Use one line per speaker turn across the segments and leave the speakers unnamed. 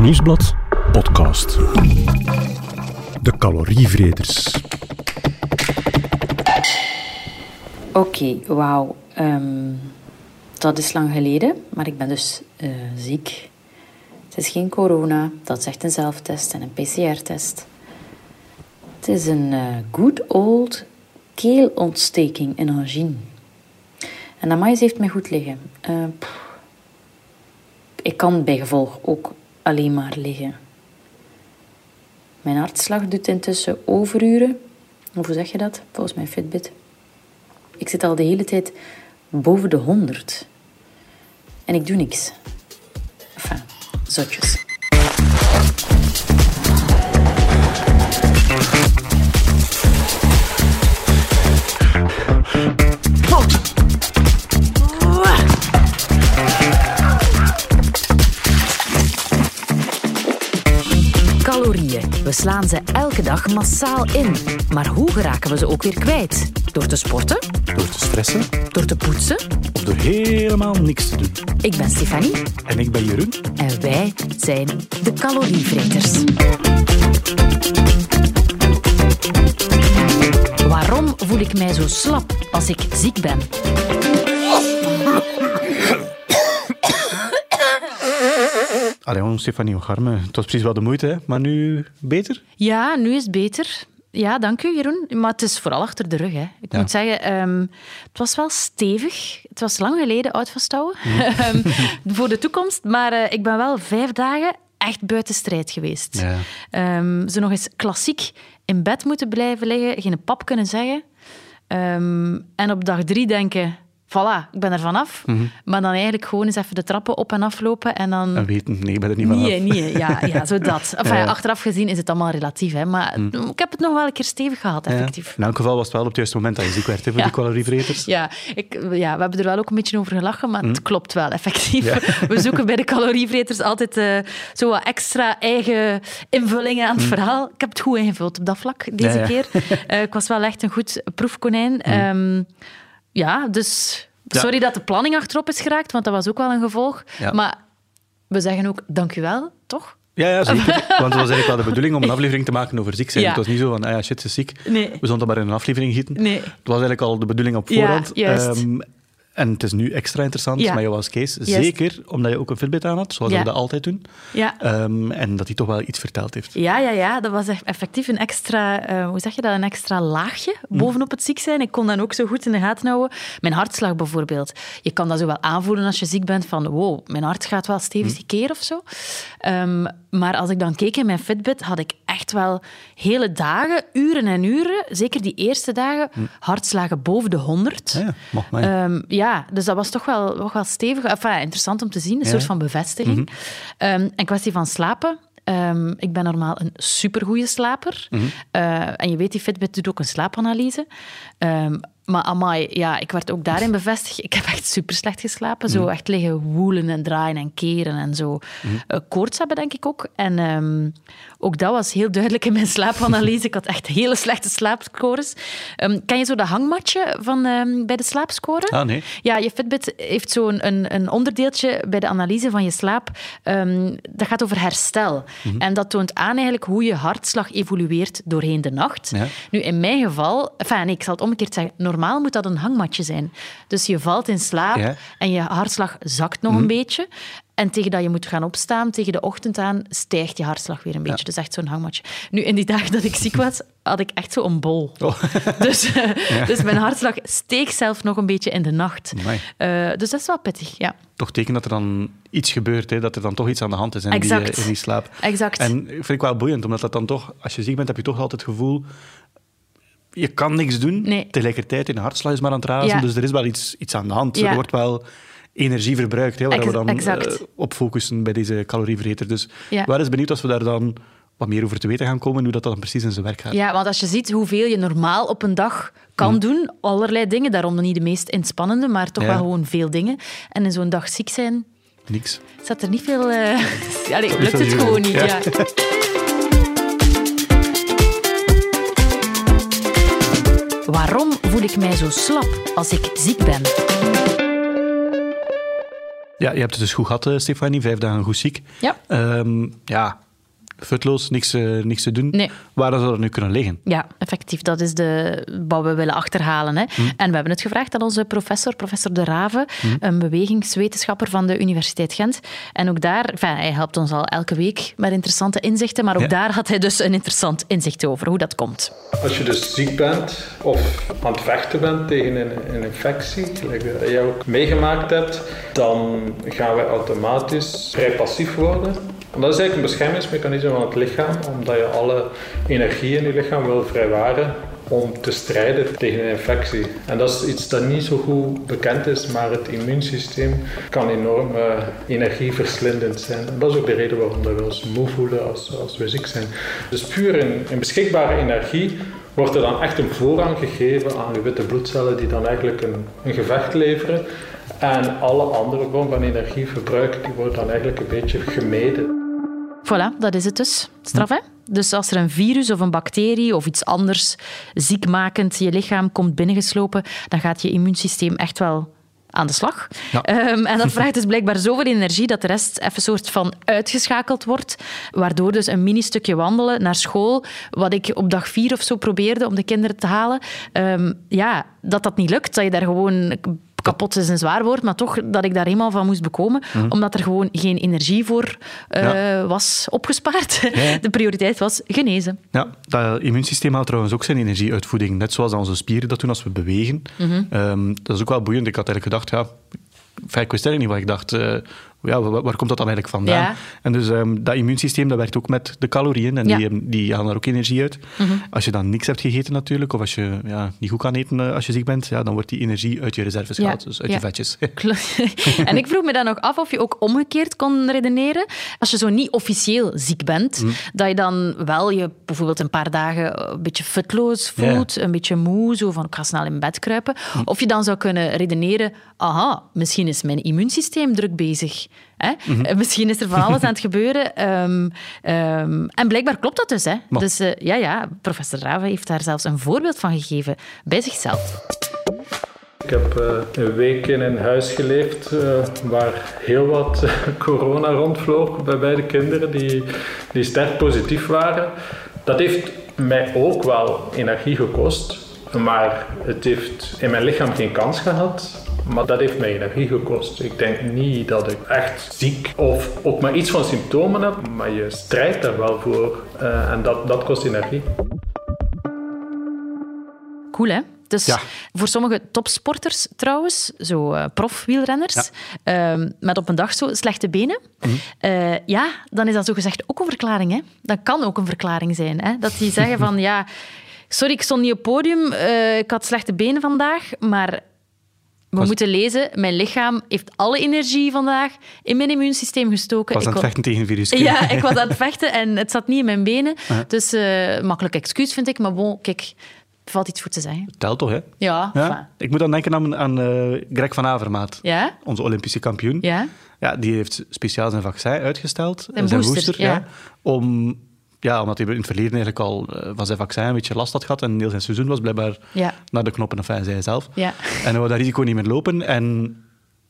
Nieuwsblad podcast. De calorievreters.
Oké, wauw. Ehm, dat is lang geleden, maar ik ben dus eh, ziek. Het is geen corona, dat echt een zelftest en een PCR-test. Het is een eh, good old keelontsteking in angine. En Amais heeft mij goed liggen. Pff. ik kan bij gevolg ook alleen maar liggen. Mijn hartslag doet intussen overuren. Hoe zeg je dat? Volgens mijn Fitbit. Ik zit al de hele tijd boven de 100. En ik doe niks. Enfin, zotjes.
Slaan ze elke dag massaal in. Maar hoe geraken we ze ook weer kwijt? Door te sporten?
Door te stressen
Door te poetsen?
of door helemaal niks te doen.
Ik ben Stefanie
En ik ben Jeroen.
en wij zijn de calorievreters. Waarom voel ik mij zo slap als ik ziek ben?
Allee, Stefanie Ogarme. Het was precies wel de moeite, hè? maar nu beter?
Ja, nu is het beter. Ja, dank u, Jeroen. Maar het is vooral achter de rug. Hè. Ik
Ja.
moet zeggen, ehm, het was wel stevig. Het was lang geleden oud vasthouden Ehm, voor de toekomst. Maar eh, ik ben wel vijf dagen echt buiten strijd geweest.
Ja.
Ehm, zo nog eens klassiek in bed moeten blijven liggen, geen pap kunnen zeggen. En op dag drie denken, voilà, ik ben er vanaf. Maar dan eigenlijk gewoon eens even de trappen op en aflopen en dan...
En weten, nee, ik ben er niet van
Nee, nee, ja, ja, zo dat. Enfin,
Ja.
Achteraf gezien is het allemaal relatief, hè, maar ik heb het nog wel een keer stevig gehad,
Ja.
effectief.
In elk geval was het wel op het juiste moment dat je ziek werd hè, voor die calorievreters.
Ja, ik, ja, we hebben er wel ook een beetje over gelachen, maar het klopt wel, effectief. We zoeken bij de calorievreters altijd eh, zo wat extra eigen invullingen aan het verhaal. Ik heb het goed ingevuld op dat vlak deze keer. Eh, ik was wel echt een goed proefkonijn. Ehm, ja, dus.
Ja.
sorry dat de planning achterop is geraakt, want dat was ook wel een gevolg.
Ja.
Maar we zeggen ook dank u wel, toch?
Ja, ja, zeker. Want het was eigenlijk wel de bedoeling om een aflevering te maken over ziek zijn.
Ja.
Het was niet zo van, ah ja, shit, ze is ziek.
Nee.
We dat maar in een aflevering gieten.
Nee.
Het was eigenlijk al de bedoeling op
Ja,
voorhand. Ehm, en het is nu extra interessant
Ja.
met jou als case. Zeker omdat je ook een Fitbit aan had, zoals
Ja.
we dat altijd doen.
Ja.
Ehm, en dat hij toch wel iets verteld heeft.
Ja, ja, ja, dat was echt effectief een extra, eh, hoe zeg je dat, een extra laagje bovenop het ziek zijn. Ik kon dan ook zo goed in de gaten houden. Mijn hartslag bijvoorbeeld. Je kan dat zo wel aanvoelen als je ziek bent van wow, mijn hart gaat wel stevig keer of zo. Ehm, maar als ik dan keek in mijn Fitbit, had ik echt wel hele dagen, uren en uren, zeker die eerste dagen, hartslagen boven de 100.
Ja.
Ehm, ja, dus dat was toch wel, toch wel stevig. Enfin, interessant om te zien, een
Ja.
soort van bevestiging. Ehm, en kwestie van slapen. Ehm, ik ben normaal een supergoeie slaper.
Mhm.
Eh, en je weet, die Fitbit doet ook een slaapanalyse. Ehm, maar amai, ja, ik werd ook daarin bevestigd. Ik heb echt super slecht geslapen. Zo echt liggen woelen en draaien en keren en zo. Eh, koorts hebben, denk ik ook. En ehm, ook dat was heel duidelijk in mijn slaapanalyse. Ik had echt hele slechte slaapscores. Ehm, ken je zo dat hangmatje van, ehm, bij de slaapscore?
Ah, nee.
Ja, je Fitbit heeft zo'n een, een onderdeeltje bij de analyse van je slaap. Dat gaat over herstel.
Mhm.
En dat toont aan eigenlijk hoe je hartslag evolueert doorheen de nacht.
Ja.
Nu, in mijn geval... Enfin, nee, ik zal het omgekeerd zeggen. Normaal moet dat een hangmatje zijn. Dus je valt in slaap
Ja. Mhm.
en je hartslag zakt nog een beetje. En tegen dat je moet gaan opstaan, tegen de ochtend aan, stijgt je hartslag weer een beetje. Dus echt zo'n hangmatje. Nu, in die dagen dat ik ziek was, had ik echt zo'n bol.
Oh.
Dus, eh, dus mijn hartslag steeg zelf nog een beetje in de nacht. Eh, dus dat is wel pittig, ja.
Toch teken dat er dan iets gebeurt, hè? dat er dan toch iets aan de hand is in, die,
Exact.
eh, in die slaap.
Exact.
En vind ik wel boeiend, omdat dat dan toch, als je ziek bent, heb je toch altijd het gevoel, je kan niks doen.
Nee.
Tegelijkertijd, je hartslag is maar aan het razen,
Ja.
dus er is wel iets, iets aan de hand.
Ja.
Er wordt wel energie verbruikt, hè, waar
Ex-
we dan eh, op focussen bij deze calorievreter. Dus
Ja.
ben eens benieuwd als we daar dan wat meer over te weten gaan komen, hoe dat dan precies in zijn werk gaat.
Ja, want als je ziet hoeveel je normaal op een dag kan doen, allerlei dingen, daarom niet de meest inspannende, maar toch
Ja.
wel gewoon veel dingen. En in zo'n dag ziek zijn,
Niks.
zat er niet veel... eh Allee, lukt het gewoon niet.
Ja.
Ja. Waarom voel ik mij zo slap als ik ziek ben?
Ja, je hebt het dus goed gehad, eh, Stefanie. Vijf dagen goed ziek.
Ja.
Ehm, ja, futloos, niks, eh, niks te doen.
Nee.
Waar zou dat nu kunnen liggen?
Ja, effectief. Dat is de, wat we willen achterhalen. Hè.
Hm.
En we hebben het gevraagd aan onze professor, professor De Rave,
Hm.
een bewegingswetenschapper van de Universiteit Gent. En ook daar, enfin, hij helpt ons al elke week met interessante inzichten, maar ook
Ja.
daar had hij dus een interessant inzicht over hoe dat komt.
Als je dus ziek bent of aan het vechten bent tegen een, een infectie, gelijk dat jij ook meegemaakt hebt, dan gaan wij automatisch vrij passief worden. Dat is eigenlijk een beschermingsmechanisme van het lichaam, omdat je alle energie in je lichaam wil vrijwaren om te strijden tegen een infectie. En dat is iets dat niet zo goed bekend is, maar het immuunsysteem kan enorm eh, energieverslindend zijn. En dat is ook de reden waarom dat we ons moe voelen als, als we ziek zijn. Dus puur in, beschikbare energie wordt er dan echt een voorrang gegeven aan de witte bloedcellen die dan eigenlijk een, een gevecht leveren. En alle andere vormen van energieverbruik die wordt dan eigenlijk een beetje gemeden.
Voilà, dat is het dus. Straf, hè? Dus als er een virus of een bacterie of iets anders ziekmakend je lichaam komt binnengeslopen, dan gaat je immuunsysteem echt wel aan de slag.
Ja.
Ehm, en dat vraagt dus blijkbaar zoveel energie dat de rest even soort van uitgeschakeld wordt, waardoor dus een mini-stukje wandelen naar school, wat ik op dag vier of zo probeerde om de kinderen te halen, ehm, ja, dat dat niet lukt, dat je daar gewoon kapot is een zwaar woord, maar toch dat ik daar helemaal van moest bekomen, omdat er gewoon geen energie voor eh,
Ja.
was opgespaard.
Ja.
De prioriteit was genezen.
Ja, dat immuunsysteem haalt trouwens ook zijn energieuitvoeding. Net zoals onze spieren dat doen als we bewegen.
Mhm.
Ehm, dat is ook wel boeiend. Ik had eigenlijk gedacht, ja, ik wist eigenlijk niet wat ik dacht. eh, ja, waar, komt dat dan eigenlijk vandaan?
Ja.
En dus ehm, dat immuunsysteem dat werkt ook met de calorieën en
Ja.
die, ehm, die halen daar ook energie uit.
Mhm.
Als je dan niks hebt gegeten natuurlijk, of als je ja, niet goed kan eten eh, als je ziek bent, ja, dan wordt die energie uit je reserves gehaald, dus uit je vetjes.
Klopt. en ik vroeg me dan ook af of je ook omgekeerd kon redeneren. Als je zo niet officieel ziek bent,
Mm.
dat je dan wel je bijvoorbeeld een paar dagen een beetje futloos voelt, een beetje moe, zo van ik ga snel in bed kruipen.
Mm.
Of je dan zou kunnen redeneren, aha, misschien is mijn immuunsysteem druk bezig. Hè?
Mhm.
Eh, Misschien is er van alles aan het gebeuren. Ehm, ehm, en blijkbaar klopt dat dus. Hè?
Maar-
Dus eh, ja, ja, professor Rave heeft daar zelfs een voorbeeld van gegeven bij zichzelf.
Ik heb eh, een week in een huis geleefd eh, waar heel wat corona rondvloog bij beide kinderen die, die sterk positief waren. Dat heeft mij ook wel energie gekost, maar het heeft in mijn lichaam geen kans gehad. Maar dat heeft mij energie gekost. Ik denk niet dat ik echt ziek of ook maar iets van symptomen heb, maar je strijdt daar wel voor eh, en dat, dat kost energie.
Cool, hè? Dus
Ja.
voor sommige topsporters trouwens, zo eh, profwielrenners, ehm, met op een dag zo slechte benen,
Mhm.
eh, ja, dan is dat zogezegd ook een verklaring. Hè? Dat kan ook een verklaring zijn. Hè? Dat die zeggen van, ja, sorry, ik stond niet op het podium, eh, ik had slechte benen vandaag, maar we
Was-
moeten lezen, mijn lichaam heeft alle energie vandaag in mijn immuunsysteem gestoken.
Ik was aan het vechten tegen virus.
ja, ik was aan het vechten en het zat niet in mijn benen. Dus eh, makkelijk excuus vind ik, maar bon, kijk, er valt iets voor te zeggen.
Telt toch, hè?
Ja.
Ik moet dan denken aan, aan eh, Greg van Avermaat,
Ja?
onze Olympische kampioen.
Ja?
Ja, die heeft speciaal zijn vaccin uitgesteld.
Zijn booster, ja.
om, ja, omdat hij in het verleden eigenlijk al eh, van zijn vaccin een beetje last had gehad. En heel zijn seizoen was blijkbaar
Ja.
naar de knoppen, zei hij zelf.
Ja.
En hij wou dat risico niet meer lopen. En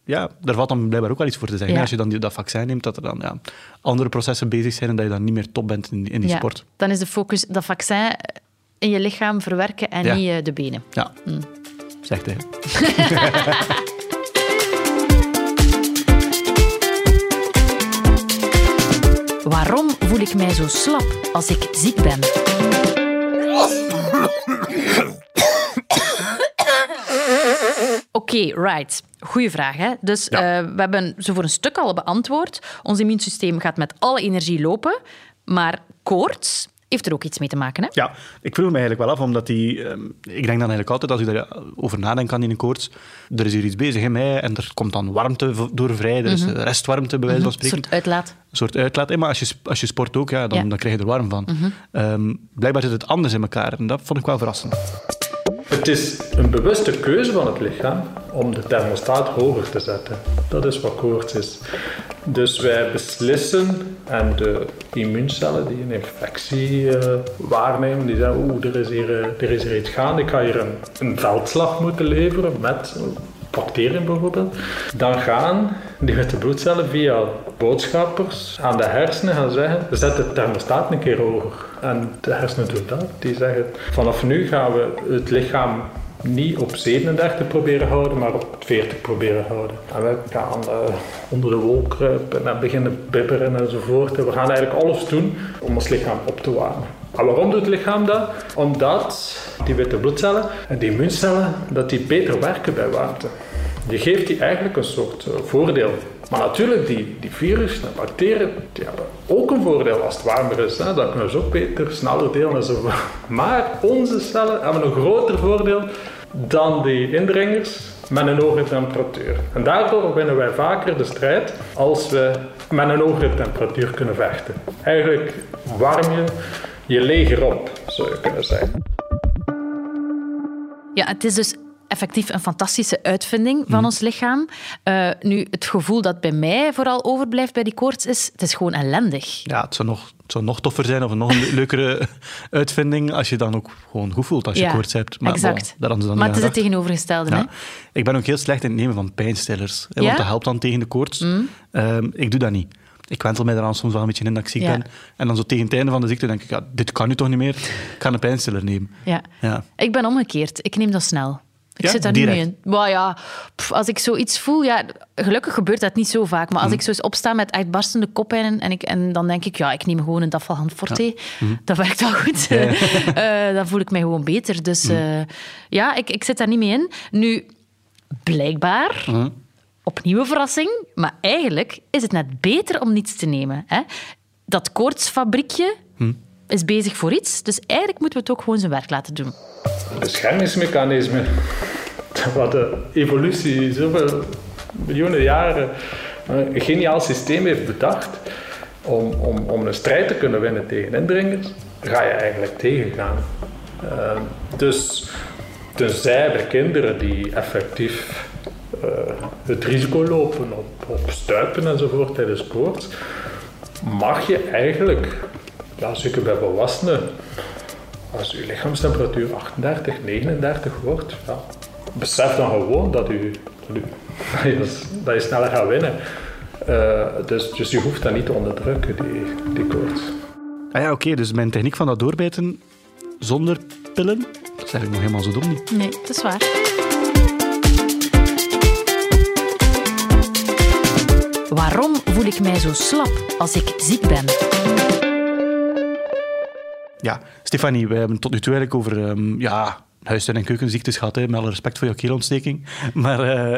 ja, daar valt dan blijkbaar ook wel iets voor te zeggen.
Ja.
Als je dan die, dat vaccin neemt, dat er dan ja, andere processen bezig zijn en dat je dan niet meer top bent in, in die
ja.
sport.
Dan is de focus dat vaccin in je lichaam verwerken en niet eh, de benen.
Ja,
Mm.
zegt hij.
Waarom voel ik mij zo slap als ik ziek ben? Oké, right. Goeie vraag. Hè? Dus
Ja.
eh, we hebben ze voor een stuk al beantwoord. Ons immuunsysteem gaat met alle energie lopen, maar koorts heeft er ook iets mee te maken. Hè?
Ja, ik vroeg me eigenlijk wel af, omdat die... ehm, ik denk dan eigenlijk altijd, als ik daarover nadenk aan die koorts, er is hier iets bezig in mij en er komt dan warmte door vrij, er is
Mhm.
restwarmte, bij wijze van
Een
spreken.
soort uitlaat.
Een soort uitlaat. Maar als je, als je sport ook, ja, dan,
Ja. Mhm.
dan krijg je er warm van. Ehm, blijkbaar zit het anders in elkaar en dat vond ik wel verrassend.
Het is een bewuste keuze van het lichaam om de thermostaat hoger te zetten. Dat is wat koorts is. Dus wij beslissen, en de immuuncellen die een infectie eh, waarnemen, die zeggen, oeh, er is hier, eh, er iets gaande, ik ga hier een, een veldslag moeten leveren met bacteriën bijvoorbeeld. Dan gaan die witte bloedcellen via boodschappers aan de hersenen gaan zeggen, zet de thermostaat een keer hoger. En de hersenen doen dat. Die zeggen, vanaf nu gaan we het lichaam niet op 37 proberen houden, maar op 40 proberen houden. En we gaan uh, onder de wol kruipen en beginnen bibberen enzovoort. En we gaan eigenlijk alles doen om ons lichaam op te warmen. En waarom doet het lichaam dat? Omdat die witte bloedcellen en die immuuncellen dat die beter werken bij warmte. Je geeft die eigenlijk een soort uh, voordeel. Maar natuurlijk, die, die virus en bacteriën die hebben ook een voordeel als het warmer is. Hè? Dat kunnen ze ook beter, sneller delen enzovoort. Maar onze cellen hebben een groter voordeel dan die indringers met een hogere temperatuur. En daardoor winnen wij vaker de strijd als we met een hogere temperatuur kunnen vechten. Eigenlijk warm je je leger op, zou je kunnen zeggen.
Ja, het is dus effectief een fantastische uitvinding van ons lichaam. Uh, nu, het gevoel dat bij mij vooral overblijft bij die koorts is, het is gewoon ellendig.
Ja, het zou nog, het zou nog toffer zijn of een nog een leukere uitvinding als je dan ook gewoon goed voelt als je
Ja,
koorts hebt. Maar,
exact.
dan
Maar het is het tegenovergestelde. Hè?
Ik ben ook heel slecht in het nemen van pijnstillers. hè,
Ja?
Want dat helpt dan tegen de koorts. Ehm, ik doe dat niet. Ik wentel mij dan soms wel een beetje in dat ik ziek
Ja.
ben. En dan zo tegen het einde van de ziekte denk ik, ja, dit kan nu toch niet meer. Ik ga een pijnstiller nemen.
Ja.
Ja.
Ik ben omgekeerd. Ik neem dat snel. Ik
Ja,
zit daar
direct.
niet mee in. Maar ja, pff, als ik zoiets voel, ja, gelukkig gebeurt dat niet zo vaak.
Mhm.
Maar als ik zo eens opsta met uitbarstende koppijnen en, ik, en dan denk ik, ja, ik neem gewoon een Dafalhand Forte. Dat werkt wel goed. Eh, dan voel ik mij gewoon beter. Dus
Mhm.
eh, ja, ik, ik zit daar niet mee in. Nu, blijkbaar,
Mhm.
opnieuw een verrassing, maar eigenlijk is het net beter om niets te nemen. Hè? Dat koortsfabriekje
Mhm.
is bezig voor iets, dus eigenlijk moeten we het ook gewoon zijn werk laten doen.
Beschermingsmechanisme. Wat de evolutie zoveel miljoenen jaren een geniaal systeem heeft bedacht om, om, om een strijd te kunnen winnen tegen indringers, ga je eigenlijk tegengaan. Ehm, dus tenzij bij kinderen die effectief eh, het risico lopen op, op stuipen enzovoort tijdens koorts, mag je eigenlijk, ja, zeker bij volwassenen, als uw lichaamstemperatuur 38, 39 wordt, ja, besef dan gewoon dat u, dat, u, dat, je, dat je sneller gaat winnen. Eh, dus, dus je hoeft dat niet te onderdrukken, die, die koorts.
Ah ja, oké, dus mijn techniek van dat doorbijten zonder pillen, dat is eigenlijk nog helemaal zo dom niet.
Nee, dat is waar. Waarom voel ik mij zo slap als ik ziek ben?
Ja, Stefanie, wij hebben tot nu toe eigenlijk over ehm, ja, huis- en keukenziektes gehad, hè, met alle respect voor jouw keelontsteking. Maar eh,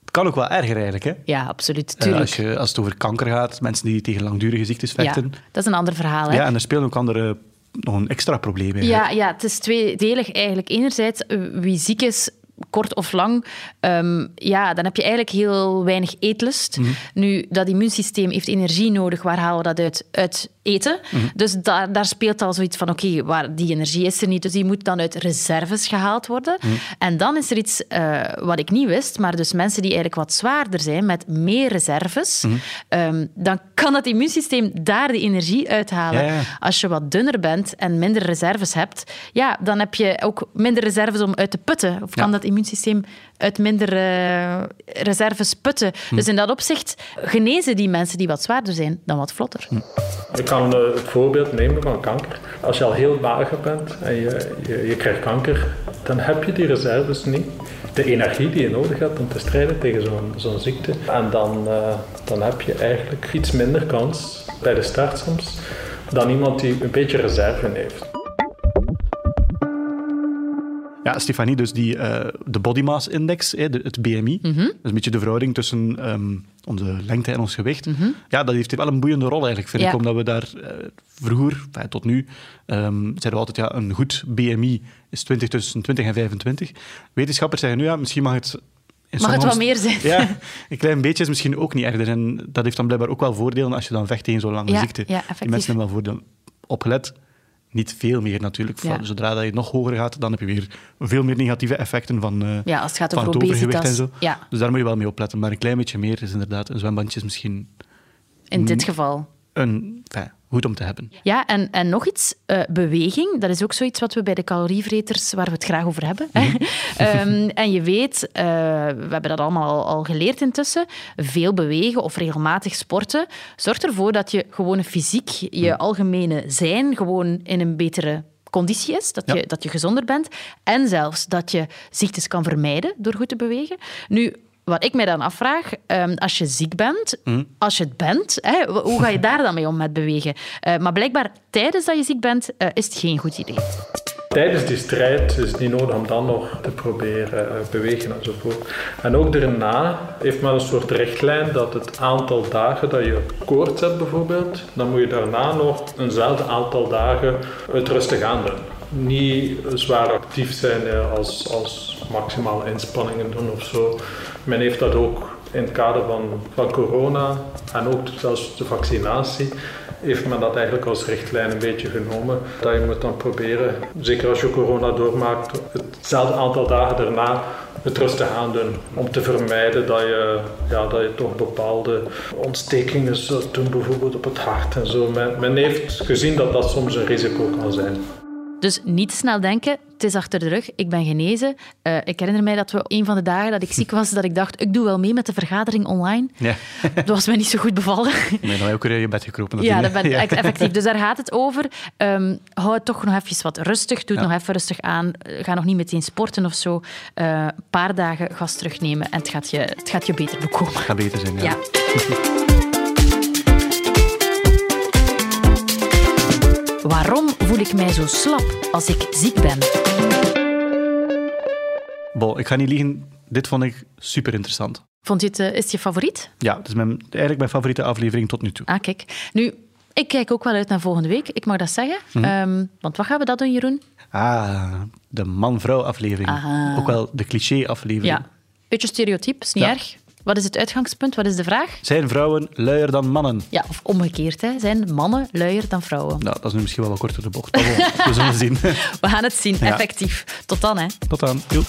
het kan ook wel erger eigenlijk. Hè?
Ja, absoluut.
Eh, als, je, als het over kanker gaat, mensen die tegen langdurige ziektes
ja,
vechten.
dat is een ander verhaal. Hè?
Ja, en er spelen ook andere, nog een extra probleem eigenlijk.
Ja, ja, het is tweedelig eigenlijk. Enerzijds, eh, wie ziek is, kort of lang, ehm, ja, dan heb je eigenlijk heel weinig eetlust.
Mhm.
Nu, dat immuunsysteem heeft energie nodig. Waar halen we dat uit? Uit eten.
Mhm.
Dus daar, daar speelt al zoiets van, oké, waar die energie is er niet, dus die moet dan uit reserves gehaald worden.
Mhm.
En dan is er iets eh, wat ik niet wist, maar dus mensen die eigenlijk wat zwaarder zijn, met meer reserves,
Mhm.
ehm, dan kan dat immuunsysteem daar de energie uithalen.
Ja, ja.
Als je wat dunner bent en minder reserves hebt, ja, dan heb je ook minder reserves om uit te putten. Of kan
Ja.
dat immuunsysteem uit minder eh, reserves putten.
Hm.
Dus in dat opzicht genezen die mensen die wat zwaarder zijn dan wat vlotter.
Hm.
Ik kan eh, het voorbeeld nemen van kanker. Als je al heel mager bent en je, je, je krijgt kanker, dan heb je die reserves niet. De energie die je nodig hebt om te strijden tegen zo'n zo'n ziekte. En dan, eh, dan heb je eigenlijk iets minder kans bij de start soms dan iemand die een beetje reserve heeft.
Ja, Stefanie, dus die, eh, de body mass index, de- het BMI,
Mhm.
dat is een beetje de verhouding tussen ehm, onze lengte en ons gewicht. Ja, dat heeft wel een boeiende rol eigenlijk, vind
Mhm. Ja.
ik, omdat we daar eh, vroeger, enfin, tot nu, ehm, zeiden we altijd, ja, een goed BMI is 20 tussen 20 en 25. Wetenschappers zeggen nu, ja, misschien mag het... in
Mag het wat meer zijn?
Ja, een klein beetje is misschien ook niet erger. En dat heeft dan blijkbaar ook wel voordelen als je dan vecht tegen zo'n lange
Ja,
ziekte.
ja,
Die mensen hebben wel voordelen opgelet. Niet veel meer natuurlijk.
Ja.
Van- Zodra dat je nog hoger gaat, dan heb je weer veel meer negatieve effecten van, eh,
Ja, als het gaat
van
over
het overgewicht en zo.
Ja,
Dus daar moet je wel mee opletten. Maar een klein beetje meer is inderdaad, een zwembandje is misschien
in dit geval.
een, enfin, goed om te hebben.
Ja, en, en nog iets, uh, beweging, dat is ook zoiets wat we bij de calorievreters, waar we het graag over hebben. Mm um, en je weet, uh, we hebben dat allemaal al, al, geleerd intussen, veel bewegen of regelmatig sporten zorgt ervoor dat je gewone fysiek, je mhm. algemene zijn, gewoon in een betere conditie is, dat, je, dat je gezonder bent en zelfs dat je ziektes kan vermijden door goed te bewegen. Nu, wat ik mij dan afvraag, um, als je ziek bent, mm. als je het bent, hè, hoe ga je daar dan mee om met bewegen? Uh, maar blijkbaar tijdens dat je ziek bent, uh, is het geen goed idee.
Tijdens die strijd is het niet nodig om dan nog te proberen uh, bewegen enzovoort. En ook daarna heeft men een soort richtlijn dat het aantal dagen dat je koorts hebt bijvoorbeeld, dan moet je daarna nog eenzelfde aantal dagen het rustig aan doen. Niet zwaar actief zijn als, als maximale inspanningen doen of zo. Men heeft dat ook in het kader van, van corona en ook zelfs de vaccinatie heeft men dat eigenlijk als richtlijn een beetje genomen. Dat je moet dan proberen, zeker als je corona doormaakt, hetzelfde aantal dagen daarna het rustig aan doen. Om te vermijden dat je, ja, dat je toch bepaalde ontstekingen zou doen, bijvoorbeeld op het hart en zo. Men, men heeft gezien dat dat soms een risico kan zijn.
Dus niet te snel denken, het is achter de rug, ik ben genezen. Uh, ik herinner mij dat we een van de dagen dat ik ziek was, dat ik dacht, ik doe wel mee met de vergadering online. Ja. Dat was mij niet zo goed bevallen.
Nee, dan ook weer in je bed gekropen.
Ja, dat ben ja. effectief. Dus daar gaat het over. Um, hou het toch nog even wat rustig. Doe het nog even rustig aan. Ga nog niet meteen sporten of zo. Een uh, paar dagen gas terugnemen en het gaat je, het gaat je beter bekomen. Het
gaat beter zijn,
ja. Waarom voel ik mij zo slap als ik ziek ben?
Bon, ik ga niet liegen, dit vond ik super interessant.
Vond je het, eh, is het je favoriet?
Ja, het is mijn, eigenlijk mijn favoriete aflevering tot nu toe.
Ah, kijk. Nu, ik kijk ook wel uit naar volgende week, ik mag dat zeggen. Mhm. Ehm, want wat gaan we dat doen, Jeroen?
Ah, de man-vrouw aflevering. Ook wel de cliché-aflevering.
Ja, beetje stereotyp, is niet erg. Wat is het uitgangspunt? Wat is de vraag?
Zijn vrouwen luier dan mannen?
Ja, of omgekeerd. Hè? Zijn mannen luier dan vrouwen?
Nou, dat is nu misschien wel wat korter de bocht. we zullen zien.
We gaan het zien, effectief. Tot dan, hè.
Tot dan. Jo.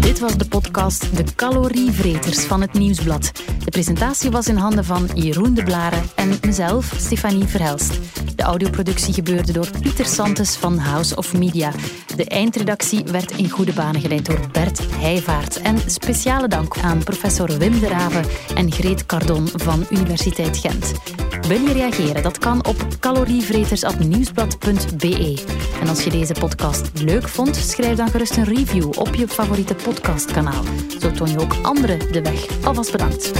Dit was de podcast De Calorievreters van het Nieuwsblad. De presentatie was in handen van Jeroen de Blaren en mezelf, Stefanie Verhelst. De audioproductie gebeurde door Pieter Santes van House of Media. De eindredactie werd in goede banen geleid door Bert Heijvaart. En speciale dank aan professor Wim de Rave en Greet Cardon van Universiteit Gent. Wil je reageren? Dat kan op calorievreters.nieuwsblad.be. En als je deze podcast leuk vond, schrijf dan gerust een review op je favoriete podcastkanaal. Zo toon je ook anderen de weg. Alvast bedankt.